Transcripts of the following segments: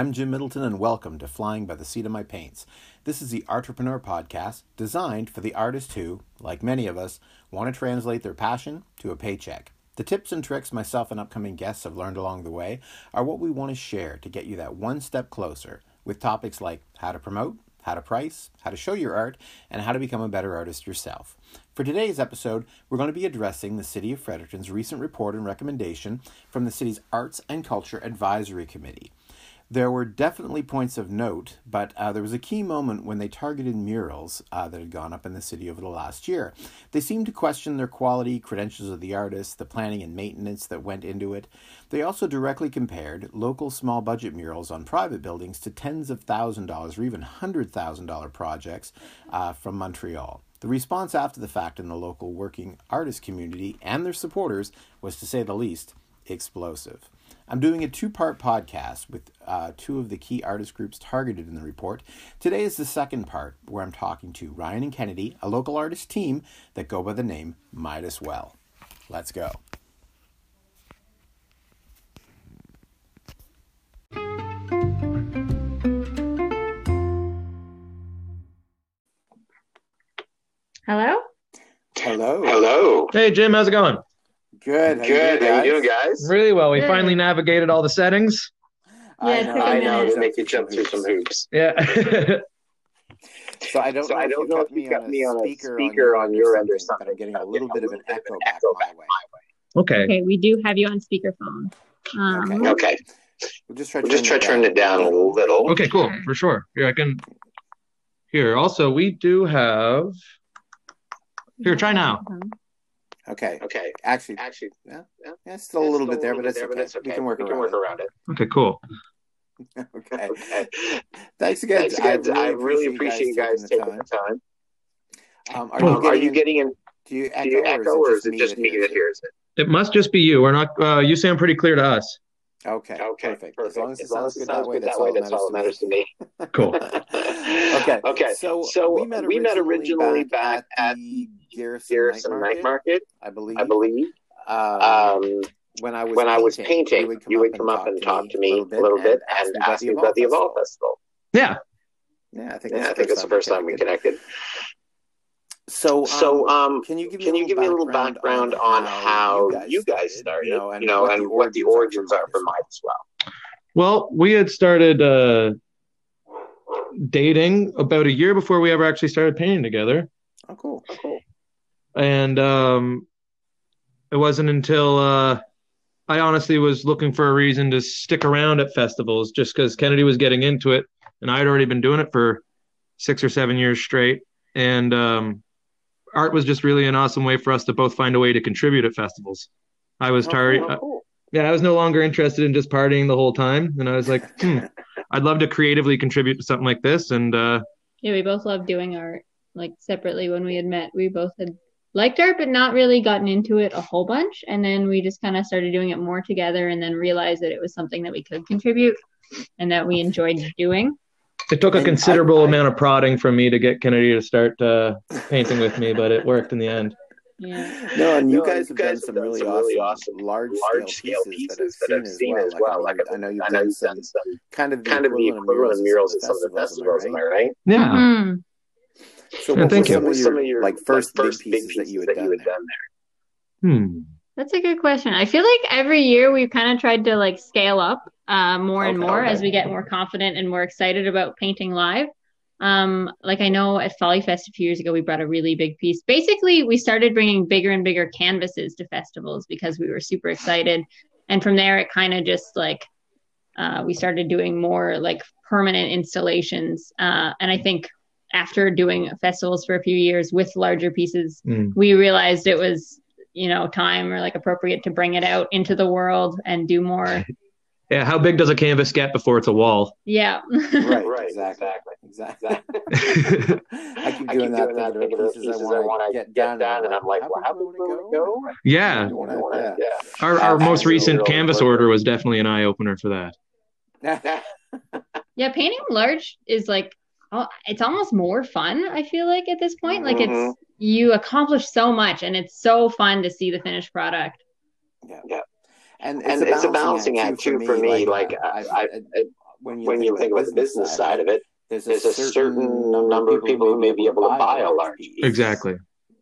I'm Jim Middleton, and welcome to Flying by the Seat of My Paints. This is the Entrepreneur podcast designed for the artist who, like many of us, want to translate their passion to a paycheck. The tips and tricks myself and upcoming guests have learned along the way are what we want to share to get you that one step closer with topics like how to promote, how to price, how to show your art, and how to become a better artist yourself. For today's episode, we're going to be addressing the City of Fredericton's recent report and recommendation from the city's Arts and Culture Advisory Committee. There were definitely points of note, but uh, there was a key moment when they targeted murals uh, that had gone up in the city over the last year. They seemed to question their quality, credentials of the artist, the planning and maintenance that went into it. They also directly compared local small budget murals on private buildings to tens of thousand dollars or even hundred thousand dollar projects uh, from Montreal. The response after the fact in the local working artist community and their supporters was, to say the least, explosive. I'm doing a two part podcast with uh, two of the key artist groups targeted in the report. Today is the second part where I'm talking to Ryan and Kennedy, a local artist team that go by the name Midas Well. Let's go. Hello? Hello. Hello. Hey Jim, how's it going? Good. How Good. You How you doing, doing, guys? Really well. We Good. finally navigated all the settings. Yeah, it took a I minute. know to make you jump through some hoops. Yeah. So I don't So know I don't you know got if you me got on me on a speaker, speaker on your end or but something. I'm getting a little bit of an echo back my way. okay. Okay, we do have you on speakerphone. Um, Okay. Okay. We'll just try. We'll just try to turn it down a little. Okay, cool. For sure. Here I can here. Also, we do have Here, try now. Okay. Okay. Actually, Actually, yeah, yeah, yeah, it's still a little bit there, but it's there, okay. We can work we can around around it. Okay, cool. Okay. Okay. Thanks again. Thanks again. I really appreciate you guys taking the the time. time. Um, Are, are, you are you getting? getting in? do you echo, Do you echo, or is it just me that hears it? It must just be you. We're not uh you sound pretty clear to us. Okay. Okay. Perfect. As long as it As long sounds as it good sounds that way, good that's that way, all that's all that matters matters to me. to me. Cool. okay. Okay. So, So we met we met originally originally back, back at at the Garrison, Garrison Night Night Market, Market, I believe. I believe. Um, Um, when I was when I was painting, painting, you would come up and talk to me a little bit and ask me about the Evolve Festival. Yeah. Yeah, I think Yeah, I think that's the first time we connected. Connected. So, um, So, um, can you give me can a you little give me a little background on how you guys started, you know, and, what the origins are for mine as well? Well, we had started uh dating about a year before we ever actually started painting together. Oh, cool. Oh, cool. And um it wasn't until uh I honestly was looking for a reason to stick around at festivals just because Kennedy was getting into it and I'd already been doing it for six or seven years straight. And um, art was just really an awesome way for us to both find a way to contribute at festivals. I was Oh, tired. Oh, cool. yeah, I was no longer interested in just partying the whole time. And I was like, hmm, I'd love to creatively contribute to something like this. And uh, Yeah, we both love doing art. Like separately when we had met, we both had liked art, but not really gotten into it a whole bunch. And then we just kind of started doing it more together and then realized that it was something that we could contribute and that we enjoyed doing. It took a And considerable I- I- amount of prodding from me to get Kennedy to start uh, painting with me, but it worked in the end. Yeah. No, and you No, guys you have done some done really some awesome, really awesome large, Large scale scale pieces that I've seen, as well. Like, I, I know you've I know done you've some done some kind of the kind of the equivalent of murals at some of the festivals, am I right? Yeah. Mhm. So, Yeah, what thank were you. some, of your, like first, like, big pieces that you had done there? Hmm. That's a good question. I feel like every year we've kind of tried to like scale up uh, more and more okay. as we get more confident and more excited about painting live. Um, like I know at Folly Fest a few years ago, we brought a really big piece. Basically, we started bringing bigger and bigger canvases to festivals because we were super excited. And from there, it kind of just like uh, we started doing more like permanent installations. Uh, and I think after doing festivals for a few years with larger pieces, Mm. we realized it was you know time or like appropriate to bring it out into the world and do more Yeah. How big does a canvas get before it's a wall? yeah Right, Right, exactly, exactly. yeah. I keep I doing keep that, doing that, thinking of pieces, I want to get done, and I'm like, well, how big big will it go? Yeah. I wanna- yeah. Our, our most recent canvas order was definitely an eye opener for that. yeah painting large is like it's almost more fun i feel like at this point like Mhm. it's you accomplish so much and it's so fun to see the finished product and it's, and a, it's a balancing act too for me. Like, like I, I, I, when you, when you think about the business side of it, there's a, there's a certain number of people who may be able to buy a large piece. Exactly.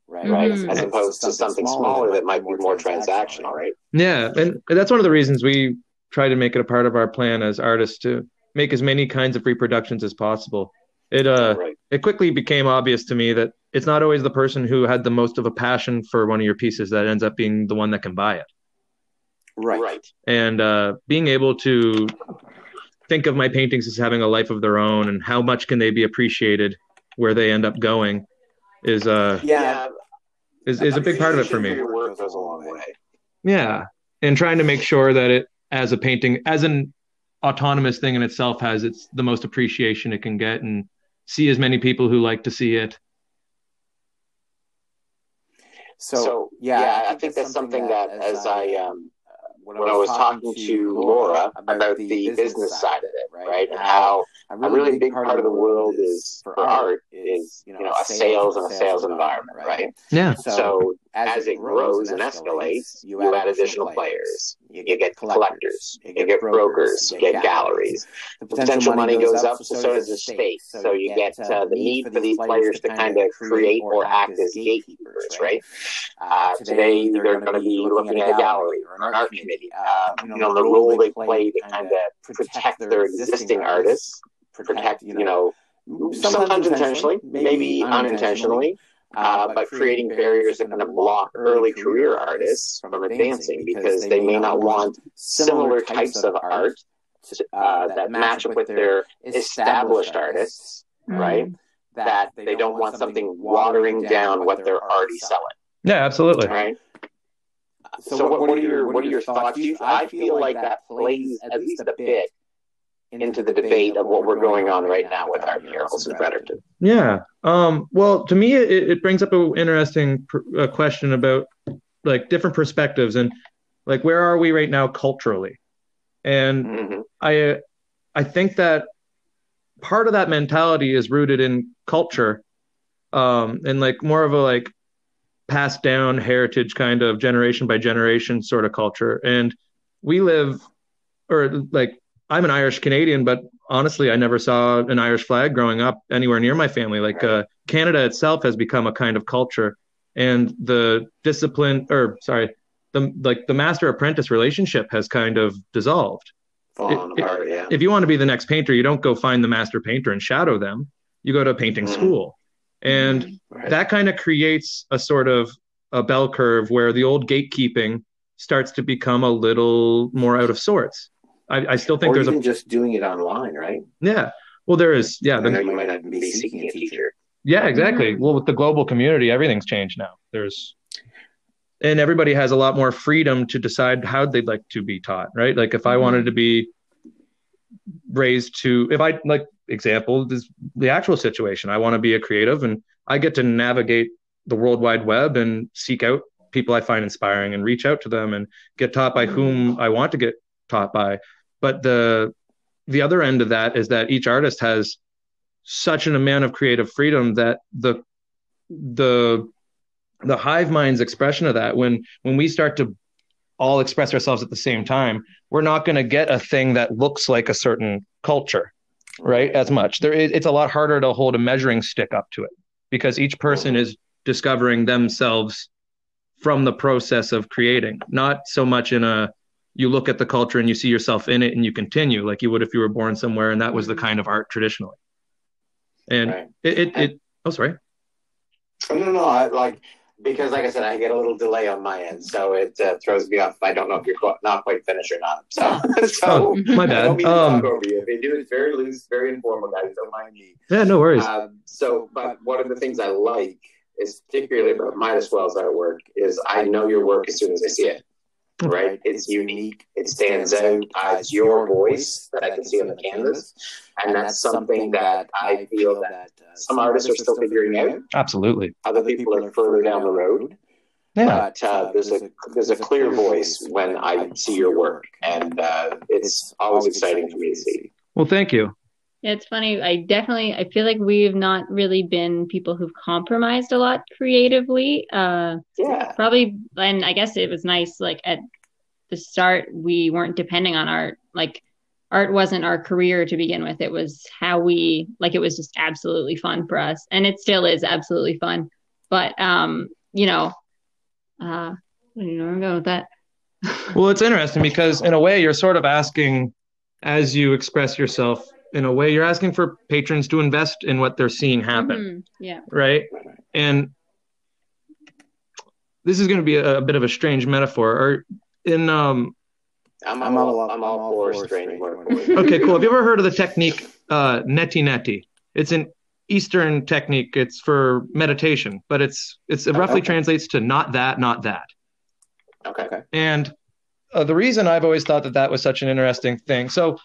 Right. Mm-hmm. As opposed to something smaller that might be more transactional, right? Yeah. And that's one of the reasons we try to make it a part of our plan as artists to make as many kinds of reproductions as possible. It uh right. it quickly became obvious to me that it's not always the person who had the most of a passion for one of your pieces that ends up being the one that can buy it. Right. Right. And uh, being able to think of my paintings as having a life of their own and how much can they be appreciated where they end up going is uh yeah is, is a big part of it for me. Yeah. And trying to make sure that it as a painting as an autonomous thing in itself has its the most appreciation it can get and see as many people who like to see it. So, so yeah, yeah, I think, I think that's something that, that as I um, when, when I was talking, talking to Laura about, about the business, business side of it, right? right? And how a really, a really big part of the world is for art is you know a sales and a sales environment, right? Yeah. So as it grows and escalates, you add additional players. You get collectors, you get brokers, you get galleries. The potential money goes up, so does the space. So you get uh, the need for these players to kind of create or act as gatekeepers, right? Uh, today, they're going to be looking at a gallery or an art committee. Uh, you know, the role they play to kind of protect their existing artists, protect, you know, sometimes intentionally, maybe unintentionally uh, uh but creating barriers that kind of block early career artists from advancing because they may not want similar types of art to, uh, uh that match up with their established artists, right? That they don't want something watering down what they're already selling. Yeah, absolutely. Right. So, so what, what, are your what are your thoughts? I feel like that plays at least a bit into the debate of what we're going on right now with our murals in Fredericton. Yeah. Um, well, to me, it, it brings up an interesting pr- question about like different perspectives and like where are we right now culturally? And mm-hmm. I, I think that part of that mentality is rooted in culture, um, and like more of a like passed down heritage kind of generation by generation sort of culture. And we live, or like I'm an Irish Canadian, but honestly, I never saw an Irish flag growing up anywhere near my family. Like uh, Canada itself has become a kind of culture, and the discipline, or sorry, the like the master apprentice relationship has kind of dissolved. Fallen apart, yeah. If you want to be the next painter, you don't go find the master painter and shadow them. You go to a painting mm. school, and mm. right. that kind of creates a sort of a bell curve where the old gatekeeping starts to become a little more out of sorts I, I still think or there's even a, just doing it online, right? Yeah. Well, there is. Yeah. The, you might not be seeking a teacher. Yeah, exactly. Well, with the global community, everything's changed now. There's, and everybody has a lot more freedom to decide how they'd like to be taught, right? Like if I mm-hmm. wanted to be raised to, if I like example, this the actual situation. I want to be a creative, and I get to navigate the World Wide Web and seek out people I find inspiring and reach out to them and get taught by whom I want to get taught by. But the the other end of that is that each artist has such an amount of creative freedom that the the the hive mind's expression of that when when we start to all express ourselves at the same time we're not going to get a thing that looks like a certain culture right as much. There it's a lot harder to hold a measuring stick up to it because each person is discovering themselves from the process of creating not so much in a you look at the culture and you see yourself in it and you continue like you would if you were born somewhere and that was the mm-hmm. kind of art traditionally. And right. it, it, it oh sorry. No no no I, like because like i said i get a little delay on my end so it uh, throws me off. I don't know if you're not quite finished or not so so oh, my bad. Um, if they do it very loose very informal guys don't mind me. Yeah no worries. Um, so but one of the things i like is particularly about Midas Wells artwork is I know your work as soon as I see it right? It's unique. It stands out as your voice that I can see on the canvas. And that's something that I feel that uh, some artists are still figuring out. Absolutely. Other people are further down the road. Yeah. But uh, there's a there's a clear voice when I see your work, and uh, it's always exciting for me to see. Well, thank you. Yeah, it's funny. I definitely I feel like we've not really been people who've compromised a lot creatively. Uh yeah. Probably and I guess it was nice like at the start, we weren't depending on art. Like art wasn't our career to begin with. It was how we like it was just absolutely fun for us. And it still is absolutely fun. But um, you know, uh I don't know where I'm going with that. well, it's interesting because in a way you're sort of asking as you express yourself in a way you're asking for patrons to invest in what they're seeing happen. Mm-hmm. Yeah. Right? And this is going to be a, a, bit of a strange metaphor. Or in um I'm, I'm all, all I'm all for strange okay, cool. Have you ever heard of the technique uh neti neti? It's an Eastern technique. It's for meditation, but it's it's it roughly okay. translates to not that, not that. Okay. And uh, the reason I've always thought that that was such an interesting thing. So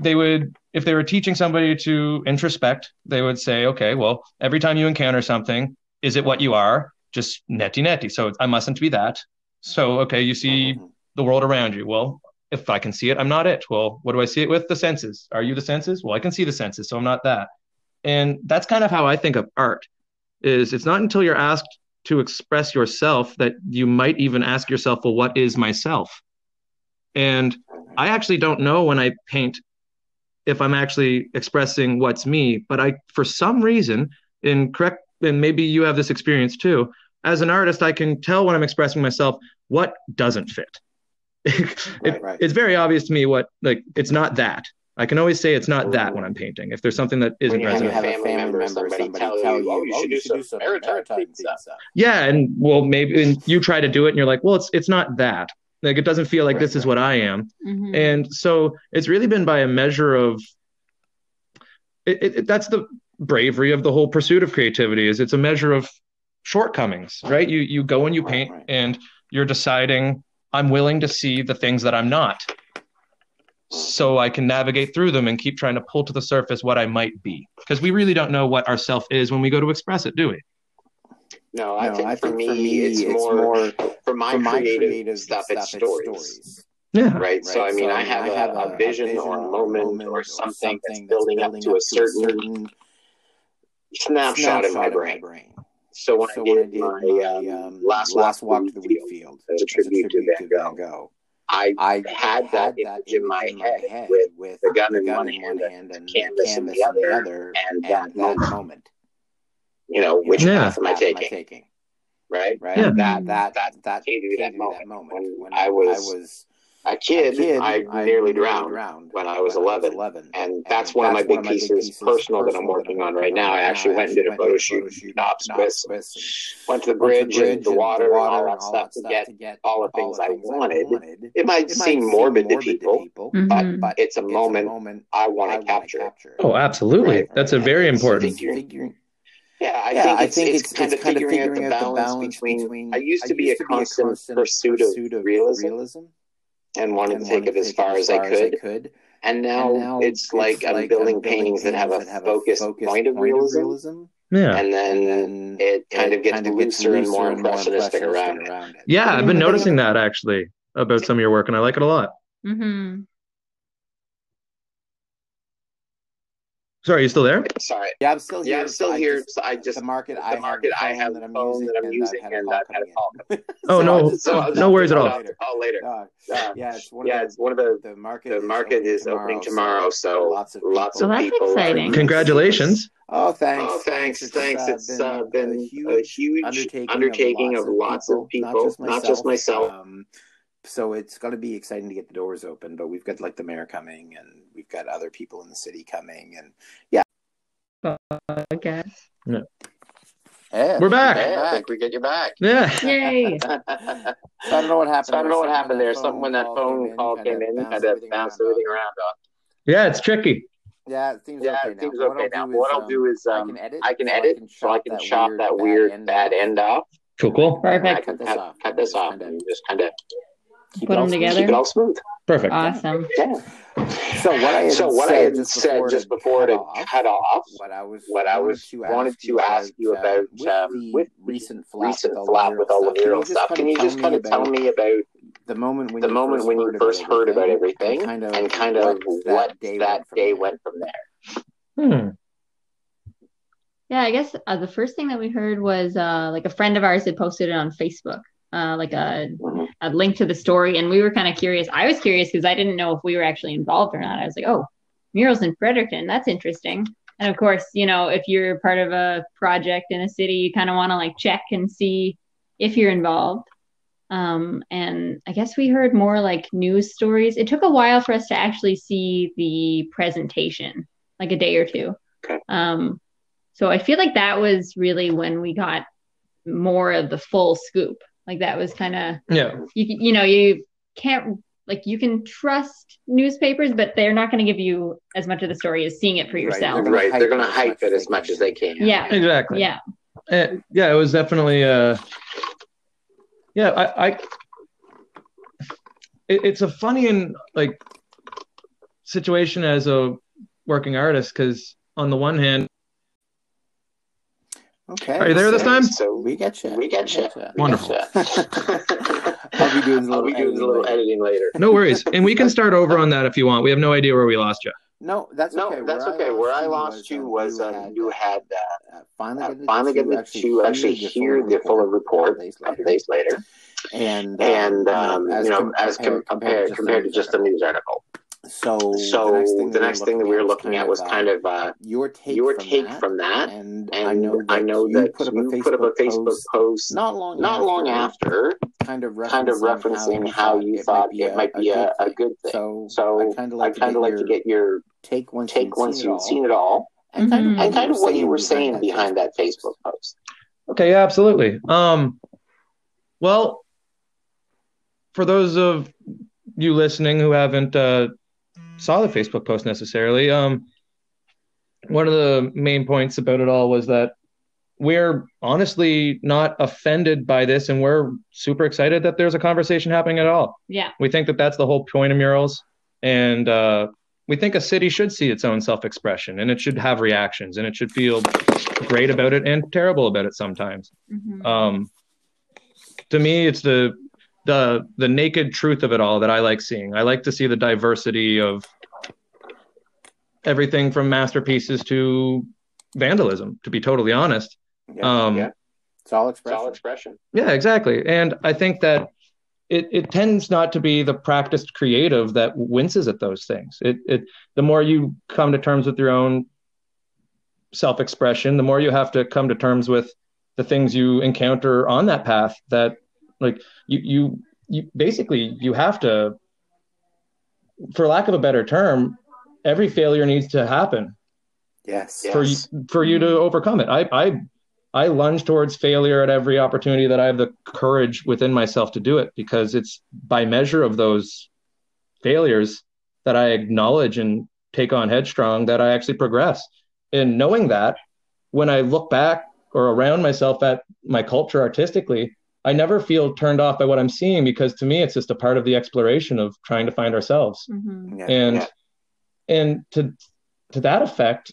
they would, if they were teaching somebody to introspect, they would say, okay, well, every time you encounter something, is it what you are? Just neti neti. So I mustn't be that. So, okay, you see mm-hmm. the world around you. Well, if I can see it, I'm not it. Well, what do I see it with? The senses. Are you the senses? Well, I can see the senses, so I'm not that. And that's kind of how I think of art. Is it's not until you're asked to express yourself that you might even ask yourself, well, what is myself? And I actually don't know when I paint if I'm actually expressing what's me, but I, for some reason, in correct, and maybe you have this experience too, as an artist, I can tell when I'm expressing myself what doesn't fit. it, right, right. It's very obvious to me what, like, it's not that. I can always say it's not that when I'm painting. If there's something that isn't when you Have a family member, member somebody, somebody tell, tell you, oh, you, should, do, some, some maritime, maritime stuff. stuff. Yeah, and well, maybe and you try to do it, and you're like, well, it's it's not that. Like it doesn't feel like right, this right. is what I am. Mm-hmm. And so it's really been by a measure of it, it, that's the bravery of the whole pursuit of creativity is it's a measure of shortcomings, right? You you go and you paint right, and you're deciding I'm willing to see the things that I'm not. So I can navigate through them and keep trying to pull to the surface what I might be. Because we really don't know what our self is when we go to express it, do we? No, I, no, think, I for think, for me, it's, it's more, more, for my, for my creative, creative stuff, stuff, it's stories. stories. Yeah. Right? right. So, I mean, so, I, have, I have a, a, vision, a, vision or a moment, moment or, something, something that's building, building up to a certain, certain snapshot, snapshot in my brain. brain. So when so I did, when I did my, my um, um, last, last walk to the wheat field, as a tribute, to Van Gogh, Gogh I, I had, that, image in my head, with, with the gun, in, one hand and, and canvas, in the other, and, that, moment you know, which yeah. path am I taking? taking? Right, right. Yeah. That that that that came to that, moment. that moment when, when I was, I was a kid, a kid I, I nearly drowned, drowned when I was when 11. I was 11. And that's and one that's of my big pieces, pieces, personal, that I'm working on right now. I actually went and did a photo shoot in Knobs Went to the bridge and the water and all that stuff to get all the things I wanted. It might seem morbid to people, but it's a moment I want to capture. Oh, absolutely. That's a very important. Yeah, I yeah, think, I think it's, it's, kind, it's of kind of figuring out the balance, balance between, between, I used to be a constant, constant pursuit, pursuit of, realism, realism and wanted and to take it as far as, I could. could. And, now and now, it's, it's like, like I'm building paintings that have a focused, focused point of realism. realism. Yeah. And then, it kind it of gets kind of looser, and more impressionistic around, around it. Yeah, I've been noticing that actually about some of your work, and I like it a lot. Mm-hmm. Sorry, are you still there? Sorry. Yeah, I'm still here. Yeah, I'm still so here. Just, so I just the market. The market. I have the phone that I'm using, and I've had a call. oh no, so no worries at all. Oh, later. Uh, uh, yeah, it's one. Yeah, of the, it's one of the. The market. The market is opening tomorrow, so lots of lots of people. Exciting. Congratulations. Oh, thanks. Oh, thanks. It's, thanks. Uh, it's uh, been, a huge, a huge undertaking, undertaking of lots of people, not just myself. Not just myself. Um, so it's going to be exciting to get the doors open. But we've got like the mayor coming, and we've got other people in the city coming, and yeah, podcast. Yeah. Yeah, We're back. Yeah, I think we get you back. Yeah. Yay. so I don't know what happened. So I don't know what happened there. Something when that phone call came in, had to bounce everything around on. Yeah, it's tricky. Yeah, it seems yeah, okay it seems now. okay now. What I'll do is um, I can edit, I can edit so I can chop that weird bad end off. Cool, cool. Perfect. Cut this off. Cut this off and just kind of put them together. Keep it all smooth. Perfect. Awesome. Yeah. So what I had so what said, I had just said before just before to cut, cut off, what I was what I was to wanted to ask you about, uh, with, um, with recent flap, recent with, flap with all the mural stuff. Can you just kind of tell me about the moment when the moment when you first heard about everything and kind of, and kind of what that day, that day went from there? Hmm. Yeah, I guess uh, the first thing that we heard was uh, like a friend of ours had posted it on Facebook uh, like a, a link to the story, and we were kind of curious. I was curious because I didn't know if we were actually involved or not. I was like, oh, murals in Fredericton, that's interesting. And of course, you know, if you're part of a project in a city, you kind of want to like check and see if you're involved. Um, and I guess we heard more like news stories. It took a while for us to actually see the presentation, like a day or two. Okay. Um, so I feel like that was really when we got more of the full scoop. Like that was kind of Yeah. you you know you can't like you can trust newspapers, but they're not going to give you as much of the story as seeing it for Right, yourself. they're gonna Right. They're going to hype it as as much as they can. Yeah, Exactly. yeah, Uh, yeah, it was definitely uh yeah, I, I it, it's a funny and like situation as a working artist because on the one hand Okay. Are you there this time? So We get you. We get you. Wonderful. I'll be doing a I'll little be doing a little editing later. editing later. no worries and we can start over on that if you want we have no idea where we lost you No, that's No, okay. that's okay. Where I lost you was um, you had uh, uh, finally uh, getting finally to getting to actually hear the fuller report days a couple later. days later, and and um, as you know, com- as com- compared compared to just a news article. So So the next thing that we were looking at was kind of uh, your take your from take that, from that, and, and I know that, I know you that put up a you Facebook, put up a Facebook post post not long not long after, kind of referencing, kind of referencing how you thought it might be a, a good thing. So, So I kind of I like, to, kind get of like your to get your take once take you've once seen it you've all, seen it all, and kind of, and kind of what you were saying saying behind that Facebook post. okay yeah absolutely. Um well for those of you listening who haven't uh saw the facebook post necessarily. Um one of the main points about it all was that we're honestly not offended by this and we're super excited that there's a conversation happening at all. Yeah, we think that that's the whole point of murals and uh, we think a city should see its own self-expression and it should have reactions and it should feel great about it and terrible about it sometimes. Mhm. um, to me it's the the the naked truth of it all that i like seeing i like to see the diversity of everything from masterpieces to vandalism to be totally honest yeah, um, yeah. it's all expression. It's all expression. yeah, exactly. And I think that it, it tends not to be the practiced creative that winces at those things. It, it the more you come to terms with your own self-expression, the more you have to come to terms with the things you encounter on that path that like you you you basically you have to for lack of a better term, every failure needs to happen Yes. Yeah. for you Yes. for you to overcome it. I I I lunge towards failure at every opportunity that I have the courage within myself to do it because it's by measure of those failures that I acknowledge and take on headstrong that I actually progress. And knowing that, when I look back or around myself at my culture artistically, I never feel turned off by what I'm seeing because to me it's just a part of the exploration of trying to find ourselves Mhm. Yeah. and Yeah. and to to that effect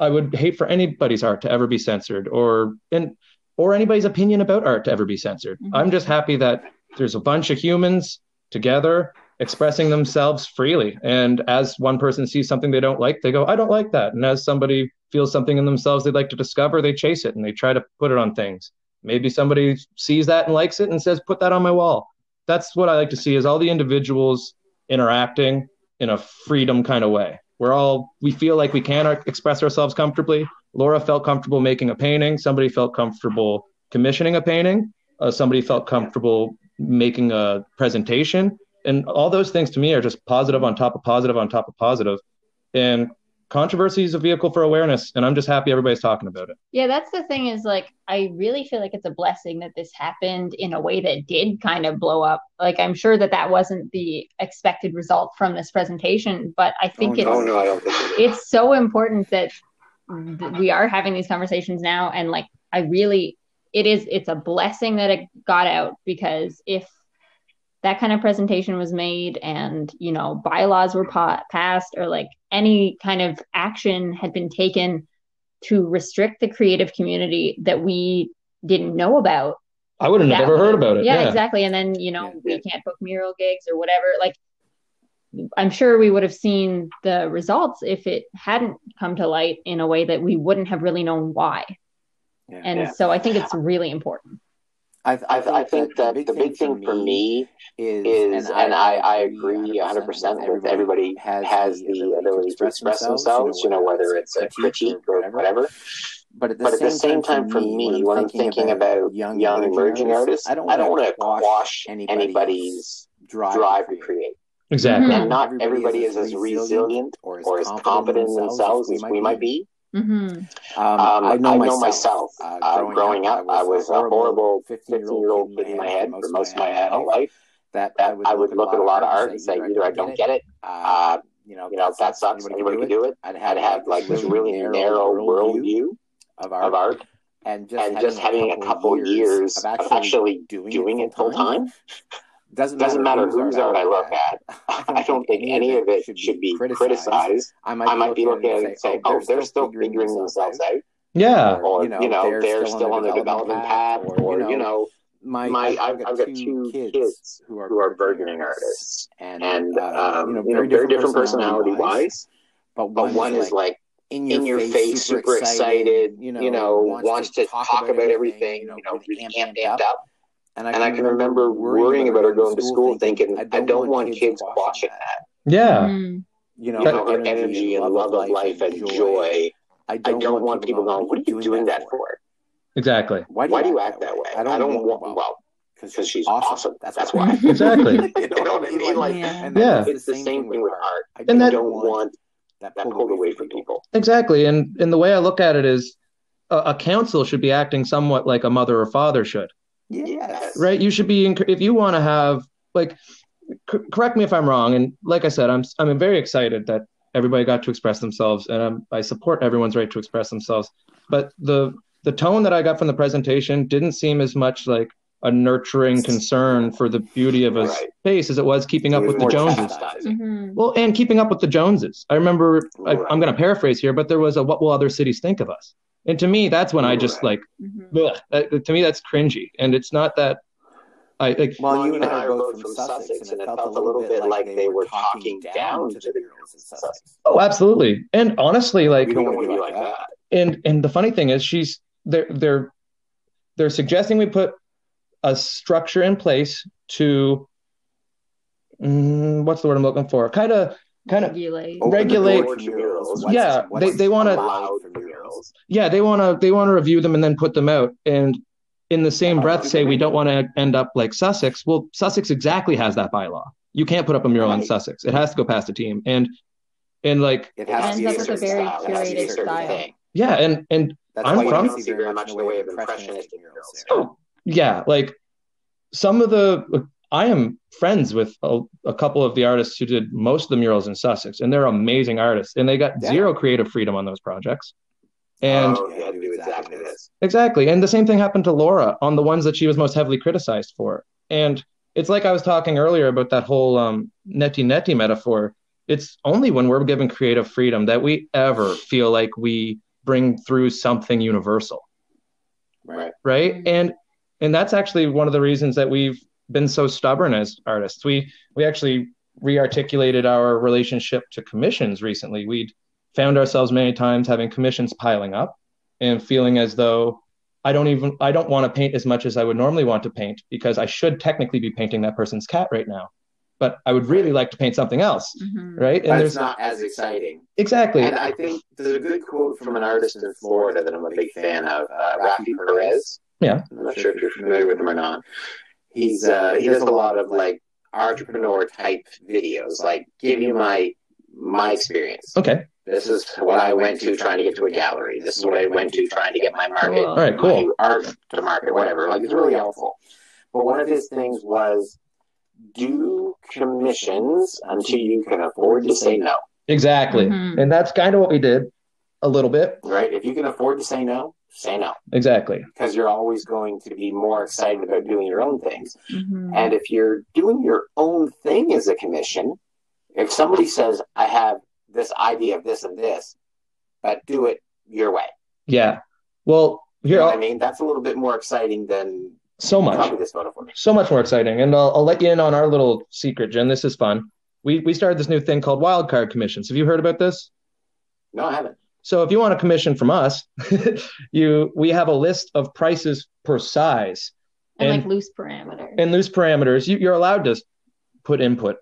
i would hate for anybody's art to ever be censored or and or anybody's opinion about art to ever be censored Mhm. i'm just happy that there's a bunch of humans together expressing themselves freely and as one person sees something they don't like they go i don't like that and as somebody feels something in themselves they'd like to discover they chase it and they try to put it on things maybe somebody sees that and likes it and says put that on my wall that's what i like to see is all the individuals interacting in a freedom kind of way. We're all we feel like we can express ourselves comfortably. Laura felt comfortable making a painting. Somebody felt comfortable commissioning a painting. Uh, somebody felt comfortable making a presentation, and all those things to me are just positive on top of positive on top of positive. And controversy is a vehicle for awareness, and I'm just happy everybody's talking about it. Yeah, that's the thing is like I really feel like it's a blessing that this happened in a way that did kind of blow up. Like I'm sure that that wasn't the expected result from this presentation, but I think Oh, it's Oh no, I don't think it is. it's so important that th- we are having these conversations now and like I really it is it's a blessing that it got out because if that kind of presentation was made and you know bylaws were pa- passed or like any kind of action had been taken to restrict the creative community that we didn't know about I wouldn't have that ever heard about it. yeah, Yeah, exactly and then you know we can't book mural gigs or whatever like i'm sure we would have seen the results if it hadn't come to light in a way that we wouldn't have really known why Yeah. and Yeah. so i think it's really important I, I, th- I think that the big thing for me is, is and, I, I agree 100% that everybody has the ability to express themselves, you know, whether it's a critique or whatever. But at the, but at the same, time, for me, when I'm thinking about young, young emerging artists, I don't want to quash anybody's drive to create. Exactly. Mm-hmm. And not everybody is as resilient or as competent in themselves as we might be. Mm-hmm. Um, um, I, know I know myself. Uh, uh, growing, up, I was a horrible 15 year old kid in my head for most of my adult life. That, that I would look at a lot of art and say, either I don't get it, uh, you know, you know, that sucks. Anybody can do it. I'd have like this really narrow worldview of art, and just having a couple years of actually doing it full time. Doesn't, doesn't matter, matter whose art I look at. I don't think any of it should be criticized. I might, I might be looking at it and say, oh, they're, they're still figuring themselves out. Yeah. Or, you know, you know they're, they're, still on the development path. Or, you know, my, my I've, I've, got two kids who are, who are burgeoning artists. And, and uh, um, you know, very, very different personality-wise. But one, is like, in your, in your face, face, super excited, you know, you know wants, wants to talk, talk about everything, you know, you know really amped, amped up. And I, and I can remember worrying about her going to school, thinking, I don't, I don't want, kids watching that. Yeah. Mm-hmm. You know, her energy, energy and love of life and joy. I don't, I don't want people going, what are you doing that for? Exactly. Why do you, Why do you act that way? I don't, I don't want, want, well, because she's awesome. That's, That's why. exactly. you know what I mean? Like, yeah. yeah. It's the same thing with art. I and that, don't want that pulled away from people. Exactly. And and the way I look at it is a, a council should be acting somewhat like a mother or father should. Yes. Right. You should be if you want to have like. C- correct me if I'm wrong, and like I said, I'm I'm very excited that everybody got to express themselves, and I'm, I support everyone's right to express themselves. But the the tone that I got from the presentation didn't seem as much like a nurturing concern for the beauty of a right. space as it was keeping up with the Joneses. Mm-hmm. Well, and keeping up with the Joneses. I remember, right. I, am going to paraphrase here, but there was a "What will other cities think of us?" And to me, that's when I just like, mm-hmm. ugh, to me, that's cringy. And it's not that I like. Well, you and I are both from Sussex, and it felt a little bit like they were talking down to the girls in Sussex. Oh, absolutely. And honestly, like, we don't want to be like that. And and the funny thing is, she's they're they're they're suggesting we put a structure in place to mm, what's the word I'm looking for? Kind of kind of regulate regulate. yeah, they they want to yeah, they want to they want to review them and then put them out. And in the same oh, breath, say we don't want to end up like Sussex. Well, Sussex exactly has that bylaw. You can't put up a mural right. in Sussex. It has to go past a team. And and like it has to be a, a very style. curated style. Thing. Yeah, and and That's I'm from see very much in the way of impressionistic murals. Oh, yeah, like some of the I am friends with a, a, couple of the artists who did most of the murals in Sussex, and they're amazing artists, and they got yeah. zero creative freedom on those projects. And oh, yeah, exactly. Exactly. And the same thing happened to Laura on the ones that she was most heavily criticized for. And it's like I was talking earlier about that whole um, neti neti metaphor. It's only when we're given creative freedom that we ever feel like we bring through something universal. Right. Right. And and that's actually one of the reasons that we've been so stubborn as artists. We we actually rearticulated our relationship to commissions recently. We'd found ourselves many times having commissions piling up and feeling as though I don't even I don't want to paint as much as I would normally want to paint because I should technically be painting that person's cat right now. But I would really like to paint something else, mm-hmm. right? And but there's not as exciting. Exactly. And I think there's a good quote from an artist in Florida that I'm a big fan of, uh, Rafi Perez. Yeah. I'm not sure if you're familiar with him or not. He's uh, he does a lot of like entrepreneur type videos, like give you my my experience. Okay. This is what I went to trying to get to a gallery. This is what I went to trying to get my market, cool. All right, cool. art to market, whatever. Like it's really helpful. But one of his things was do commissions until you can afford to say no. Exactly. Mm-hmm. And that's kind of what we did a little bit. Right. If you can afford to say no, say no. Exactly. Because you're always going to be more excited about doing your own things. Mm-hmm. And if you're doing your own thing as a commission, if somebody says, I have this idea of this and this, but do it your way. Yeah. Well, here, you know I mean, that's a little bit more exciting than so much. This photo for me. So much more exciting. And I'll, I'll let you in on our little secret, Jen. This is fun. We we started this new thing called wildcard commissions. Have you heard about this? No, I haven't. So if you want a commission from us, you we have a list of prices per size and, and like loose parameters and loose parameters you, you're allowed to put input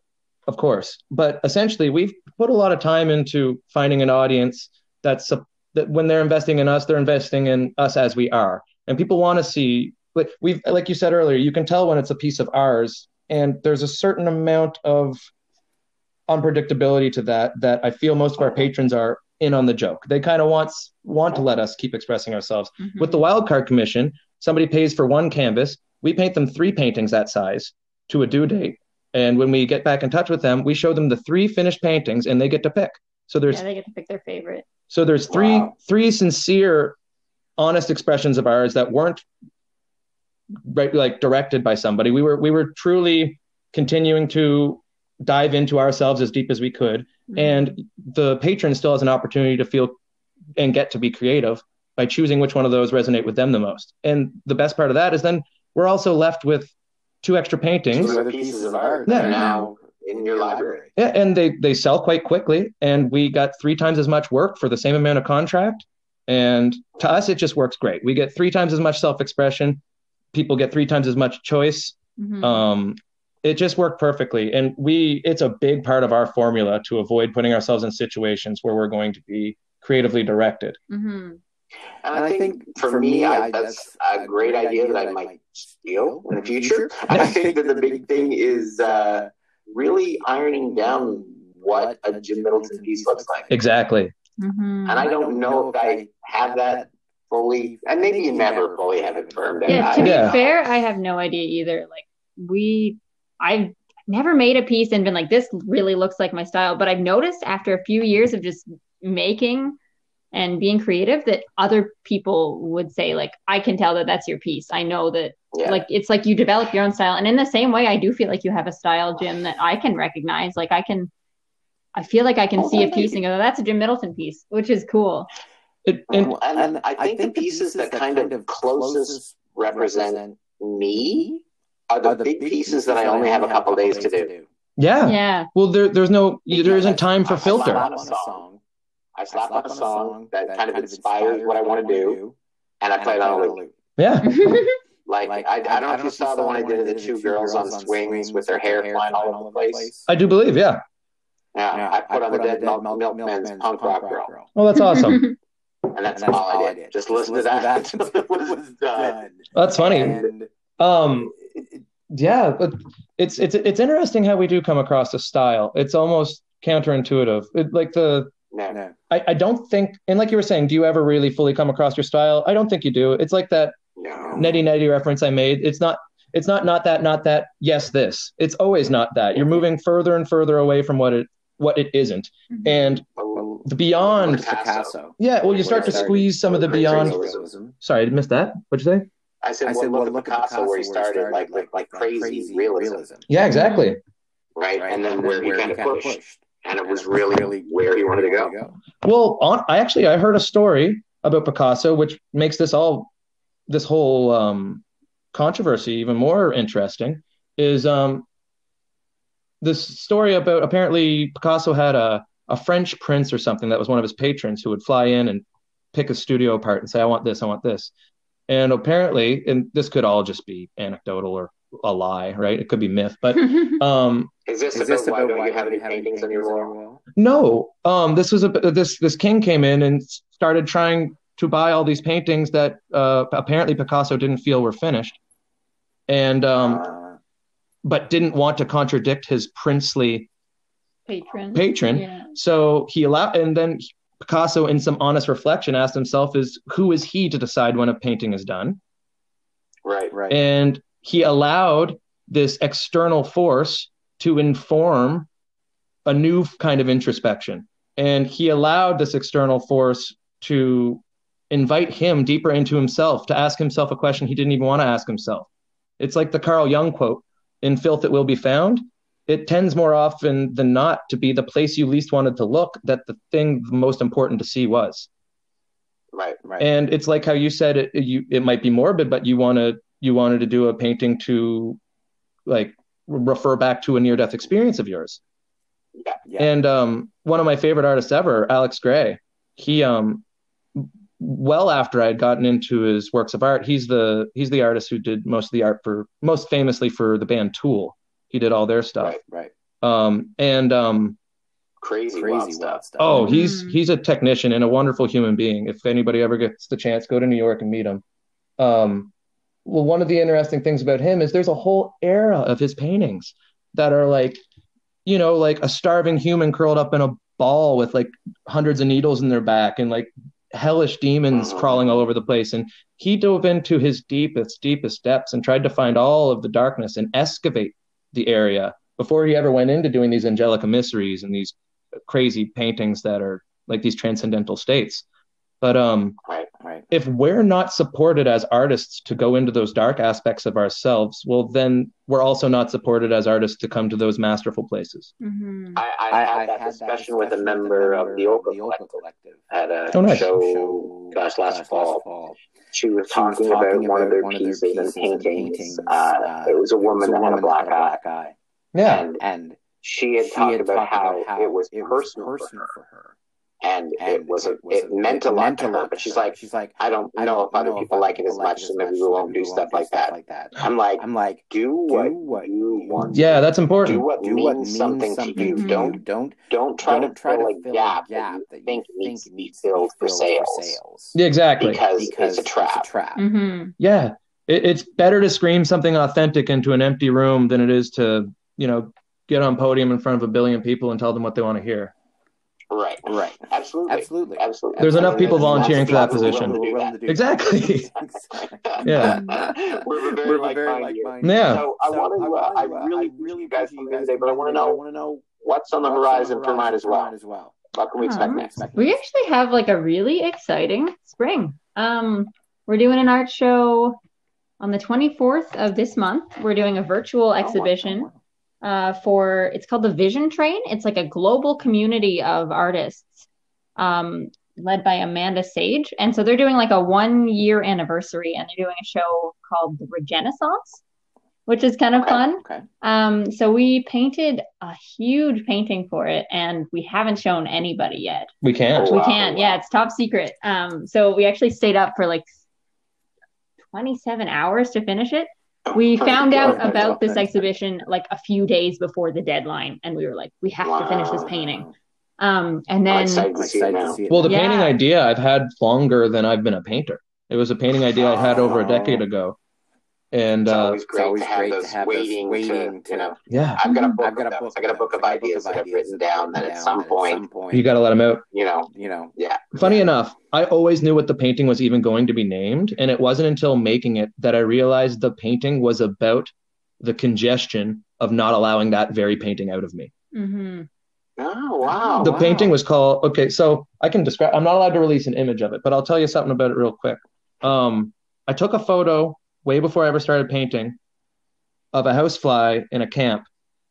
of course. But essentially we've put a lot of time into finding an audience that's a, that when they're investing in us they're investing in us as we are. And people want to see like we've like you said earlier you can tell when it's a piece of ours and there's a certain amount of unpredictability to that that i feel most of our patrons are in on the joke. They kind of want want to let us keep expressing ourselves. Mm-hmm. with the wildcard commission somebody pays for one canvas. We paint them three paintings that size to a due date and when we get back in touch with them we show them the three finished paintings and they get to pick. So there's yeah, they get to pick their favorite. So there's three wow. three sincere honest expressions of ours that weren't right like directed by somebody. We were we were truly continuing to dive into ourselves as deep as we could. Mm-hmm. and the patron still has an opportunity to feel and get to be creative by choosing which one of those resonate with them the most. And the best part of that is then we're also left with two extra paintings two other pieces of art yeah. now in your library yeah and they they sell quite quickly and we got three times as much work for the same amount of contract and to us, it just works great. We get three times as much self expression. People get three times as much choice. Mm-hmm. Um, it just worked perfectly. And we, it's a big part of our formula to avoid putting ourselves in situations where we're going to be creatively directed. Mm-hmm. And I think for me, I, that's a great idea that I might steal in the future. I think that the big thing is uh, really ironing down what a Jim Middleton piece looks like. Exactly. Mm-hmm. And I don't know if I have that fully, and maybe you never fully have it confirmed. Yeah, to be yeah. fair, I have no idea either. Like we, I've never made a piece and been like, this really looks like my style. But I've noticed after a few years of just making and being creative that other people would say like i can tell that that's your piece i know that yeah. like it's like you develop your own style and in the same way i do feel like you have a style jim that i can recognize like i can I feel like I can oh, see a piece and go, that's a Jim Middleton piece, which is cool. It, and, and, and, I think, the pieces that kind of closest represent me are the, big pieces that I only have a couple days to do. Yeah. Yeah. Well, there, there's no, there isn't time for filter. I slap on a song. I slap on a song that kind of inspires what I want to do, and I play it on a loop. Yeah. Like, like I, I, don't know if you saw the one I did of the two girls on swings with their hair flying all over the place. I do believe, yeah. Yeah, yeah I, put I put on the Dead Milk, Milk, Milkmen's Punk Rock Girl. Girl. Oh, that's awesome. and that's, and that's all, all I did. Just listen, listen to that, to that. it was done. That's funny. And um, yeah, but it's it's it's interesting how we do come across a style. It's almost counterintuitive. It, like the no, no. I, I don't think, and like you were saying, do you ever really fully come across your style? I don't think you do. It's like that no. neti neti reference I made. It's not it's not not that not that yes this. It's always not that. You're moving further and further away from what it what it isn't. Mm-hmm. And the beyond Picasso. Yeah, well, you start to squeeze some of the beyond. Sorry, I missed that. What'd you say? I said, I said well, look, look at Picasso, where he started, started like, like, like crazy, crazy realism. realism. Yeah, exactly. Right, right. and then where, where he kind of pushed, pushed, and it was really, really where he wanted to go. Well, on, I actually I heard a story about Picasso, which makes this all this whole um, controversy even more interesting. Is um, this story about apparently Picasso had a, a French prince or something that was one of his patrons who would fly in and pick a studio apart and say, I want this, I want this. And apparently, and this could all just be anecdotal or a lie, right? It could be myth, but um, is this, is this about, about why don't you have any paintings on your wall? No, um, this was a this this king came in and started trying to buy all these paintings that uh, apparently Picasso didn't feel were finished, and um, uh but didn't want to contradict his princely patron. Patron. Yeah. So he allowed, and then Picasso, in some honest reflection, asked himself, "Is who is he to decide when a painting is done?" Right, right. And he allowed this external force to inform a new kind of introspection, and he allowed this external force to invite him deeper into himself, to ask himself a question he didn't even want to ask himself. It's like the Carl Jung quote in filth it will be found. It tends more often than not to be the place you least wanted to look that the thing most important to see was. Right right. And it's like how you said it you it might be morbid but you want to you wanted to do a painting to like refer back to a near death experience of yours yeah, yeah. and um one of my favorite artists ever alex grey he um well after I had gotten into his works of art. He's the he's the artist who did most of the art for most famously for the band Tool. He did all their stuff. Right. right. Um, and um, crazy, crazy wild stuff. stuff. Oh, he's mm-hmm. he's a technician and a wonderful human being. If anybody ever gets the chance, go to New York and meet him. Um, well, one of the interesting things about him is there's a whole era of his paintings that are like, you know, like a starving human curled up in a ball with like hundreds of needles in their back and like hellish demons uh-huh. crawling all over the place. And he dove into his deepest, deepest depths and tried to find all of the darkness and excavate the area before he ever went into doing these Angelica emissaries and these crazy paintings that are like these transcendental states. But um, right, right. if we're not supported as artists to go into those dark aspects of ourselves, well, then we're also not supported as artists to come to those masterful places. Mm-hmm. I, I, I, had, that, I discussion discussion with a member of the Oka Collective, Collective at a oh, nice. show, show gosh, last, last fall. fall. She was she talking, was talking about, about, one of their pieces, pieces and paintings. paintings. Uh, uh, it was a woman, that, had a black, eye. eye. Yeah, and, and she had she talked had about, how, how, it was it personal, personal for her. For her and, and it was a, it, was it meant a lot to her. But she's like, she's like, I don't I know if other people like it as much, so maybe we won't do stuff like that. Like that. I'm like, I'm like, do what, what you want. Yeah, that's important. Do what do means, what means something, something to you. Mm-hmm. Don't don't don't try don't to try fill a gap that you think needs to be filled for sales. Yeah, exactly. Because, because it's a trap. It's a trap. Mm-hmm. Yeah, it, it's better to scream something authentic into an empty room than it is to you know get on podium in front of a billion people and tell them what they want to hear. Right, right, absolutely, absolutely, absolutely. There's enough people volunteering for that position. Exactly. yeah. We're very, We're very like minded. Yeah. So I want to. Uh, I really, really guys from today, but I want to know. I want to know what's on the horizon for Midas Well. As well. What can we expect next? We actually have like a really exciting spring. Um, we're doing an art show on the 24th of this month. We're doing a virtual exhibition uh, for it's called the Vision Train. It's like a global community of artists um, led by Amanda Sage. And so they're doing like a one year anniversary and they're doing a show called the Regenaissance, which is kind of okay, fun. Okay. Um, so we painted a huge painting for it and we haven't shown anybody yet. We can't. Oh, we wow, can't. Yeah, it's top secret. Um, so we actually stayed up for like 27 hours to finish it we found out about this exhibition like a few days before the deadline and we were like we have wow. to finish this painting. Um and then well the yeah. painting idea i've had longer than i've been a painter. It was a painting idea i had over a decade ago and it's uh, always great, always to, have great to have waiting, waiting to, you know. Yeah, I've got a book. I've got a book. I got a book of ideas that I've written down. That at some point, you got to let them out. You know, you know. Yeah. Funny yeah. enough, I always knew what the painting was even going to be named, and it wasn't until making it that I realized the painting was about the congestion of not allowing that very painting out of me. Mm-hmm. Oh wow! The wow. painting was called. Okay, so I can describe. I'm not allowed to release an image of it, but I'll tell you something about it real quick. Um, I took a photo way before I ever started painting of a housefly in a camp.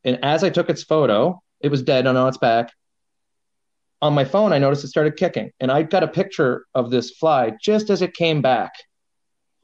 And as I took its photo, it was dead on its back. On my phone, I noticed it started kicking. And I got a picture of this fly just as it came back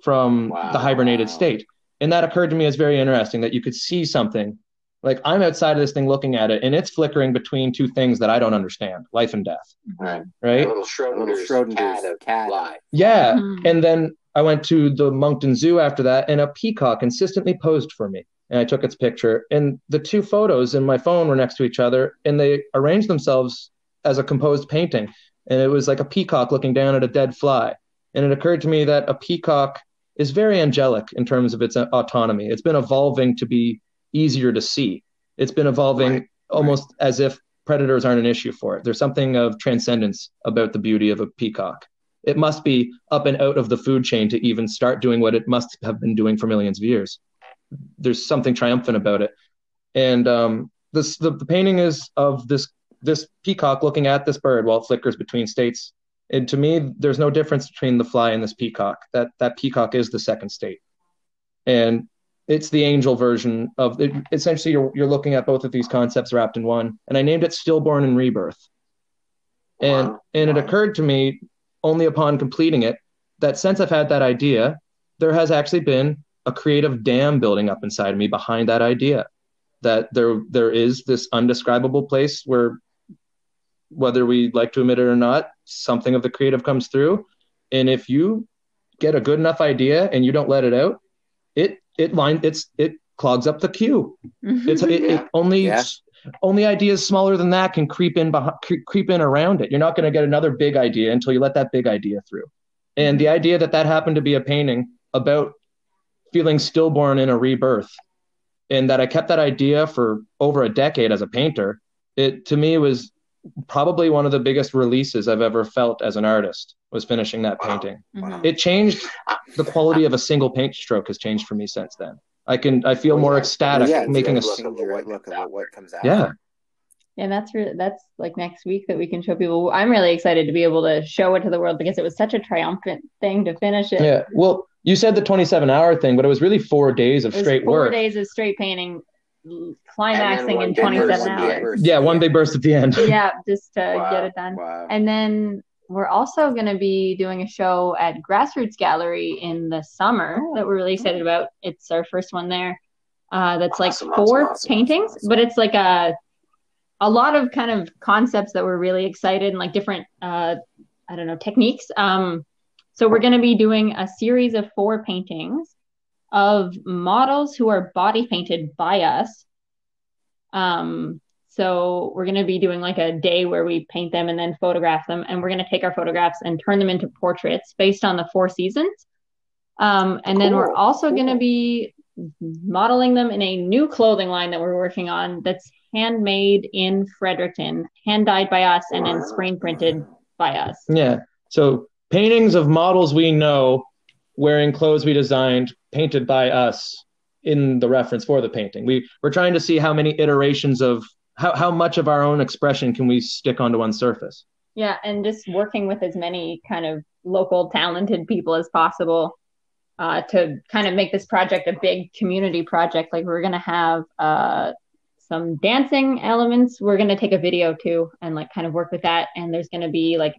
from wow. the hibernated state. And that occurred to me as very interesting that you could see something. Like I'm outside of this thing looking at it, and it's flickering between two things that I don't understand life and death. Right. Right. A little Schrodinger's, a little Schrodinger's cat, cat. Yeah. Mm-hmm. And then I went to the Moncton Zoo after that, and a peacock consistently posed for me. And I took its picture. And the two photos in my phone were next to each other, and they arranged themselves as a composed painting. And it was like a peacock looking down at a dead fly. And it occurred to me that a peacock is very angelic in terms of its autonomy. It's been evolving to be easier to see. It's been evolving right. almost right. as if predators aren't an issue for it. There's something of transcendence about the beauty of a peacock it must be up and out of the food chain to even start doing what it must have been doing for millions of years. There's something triumphant about it. And um, this the, the painting is of this this peacock looking at this bird while it flickers between states. And to me, there's no difference between the fly and this peacock. That that peacock is the second state, and it's the angel version of it. Essentially, you're you're looking at both of these concepts wrapped in one. And I named it Stillborn and Rebirth. And wow. and it occurred to me only upon completing it that since I've had that idea, there has actually been a creative dam building up inside of me behind that idea. That there there is this undescribable place where whether we like to admit it or not, something of the creative comes through. And if you get a good enough idea and you don't let it out, it it line it's it clogs up the queue. Mhm. It's it, it only Yeah. only ideas smaller than that can creep in behind, creep in around it. You're not going to get another big idea until you let that big idea through. And the idea that that happened to be a painting about feeling stillborn in a rebirth, and that I kept that idea for over a decade as a painter, it to me was probably one of the biggest releases I've ever felt as an artist was finishing that Wow. painting. Mhm. It changed the quality of a single paint stroke has changed for me since then. I can I feel Well, more yeah. ecstatic yeah, making a look s- at change your outlook of what comes out. yeah. And that's re- that's like next week that we can show people. I'm really excited to be able to show it to the world because it was such a triumphant thing to finish it. Yeah. Well, you said the 27 hour thing, but it was really four days of It was straight four work. days of straight painting, l- And climaxing in big 27 burst at the hours. Yeah, one big burst at the end. Yeah, just to Wow. get it done. Wow. And then we're also going to be doing a show at Grassroots Gallery in the summer that we're really excited about. It's our first one there. Uh, that's like Awesome, awesome, four awesome, paintings, awesome. but it's like a a lot of kind of concepts that we're really excited and like different uh, I don't know techniques. Um, so we're going to be doing a series of four paintings of models who are body painted by us. Um, so we're going to be doing like a day where we paint them and then photograph them, and we're going to take our photographs and turn them into portraits based on the Four Seasons. Um, and then we're Cool, also going to be modeling them in a new clothing line that we're working on that's handmade in Fredericton, hand dyed by us, and then screen printed by us. Yeah. So paintings of models we know wearing clothes we designed, painted by us in the reference for the painting. We we're trying to see how many iterations of how, how much of our own expression can we stick onto one surface. Yeah, and just working with as many kind of local talented people as possible uh, to kind of make this project a big community project. Like we're gonna have uh, some dancing elements. We're gonna take a video too and like kind of work with that. And there's gonna be like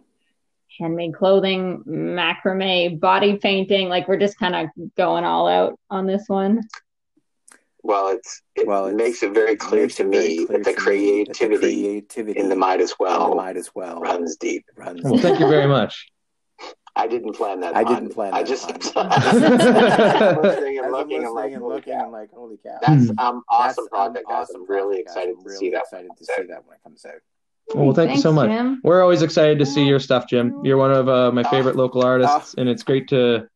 handmade clothing, macrame, body painting. Like we're just kind of going all out on this one. Well, it's it Well, it's- makes it very clear Makes to it very me clear that the to me that the creativity creativity in the might as in the well might as well runs deep. runs. Well, thank you very much. I didn't plan that. I pun. didn't plan I that just pun. I'm listening and I'm looking. I'm like, and holy looking, cow. I'm like, holy cow. That's um awesome That's, um, project, guys. awesome I'm really guys. excited I'm to really see that. excited to see that when it comes out. Well, thank you so much. Jim. We're always excited to see your stuff, Jim. You're one of uh, my favorite local artists, and it's great to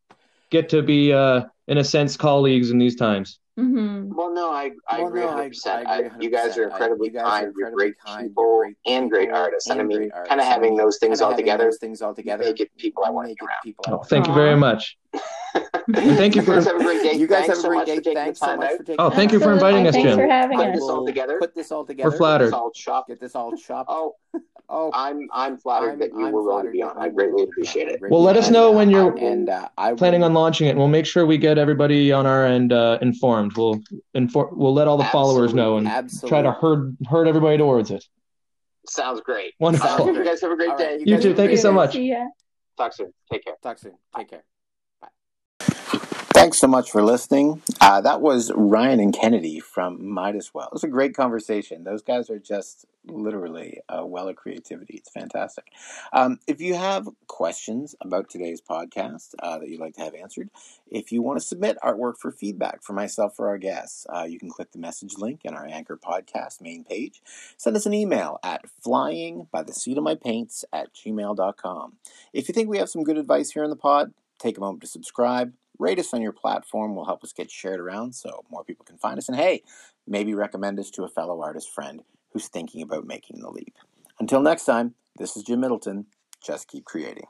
get to be, uh, in a sense, colleagues in these times. hmm Well, no, I, I Well, agree no, 100%. I- I I, agree you guys are incredibly I- you guys kind. You're incredibly great kind, people great and great artists. And I mean, great artists. kind of having those things all together things all together make it people I want to make be around. people Oh, want thank you very much. And thank you You for guys have a great day. You guys Thanks have a great much day. Thanks so much out. for taking Oh, the thank you for time. inviting us, Thanks for having Put us. this all together. Put this all together. flattered. It's all chopped. Get this all chopped. Oh, Oh, I'm I'm flattered I'm- that you I'm were willing to be that on. I greatly willing to be appreciate it. Well, let us know when you're and uh, I planning on launching it. and We'll make sure we get everybody on our end uh, informed. We'll inform. We'll let all the followers know and Absolutely. try to herd herd everybody towards it. Sounds great. Wonderful. Sounds You guys have a great All right, day. you You too. Thank you so much. Talk soon. Take care. Talk soon. Take care. Thanks so much for listening. Uh, that was Ryan and Kennedy from Midas Well. It was a great conversation. Those guys are just literally a well of creativity. It's fantastic. Um, if you have questions about today's podcast uh, that you'd like to have answered, if you want to submit artwork for feedback for myself or our guests, uh, you can click the message link in our Anchor podcast main page. Send us an email at flying by the seat of my paints at gmail.com. If you think we have some good advice here in the pod, take a moment to subscribe. Rate us on your platform will help us get shared around so more people can find us. And hey, maybe recommend us to a fellow artist friend who's thinking about making the leap. Until next time, this is Jim Middleton. Just keep creating.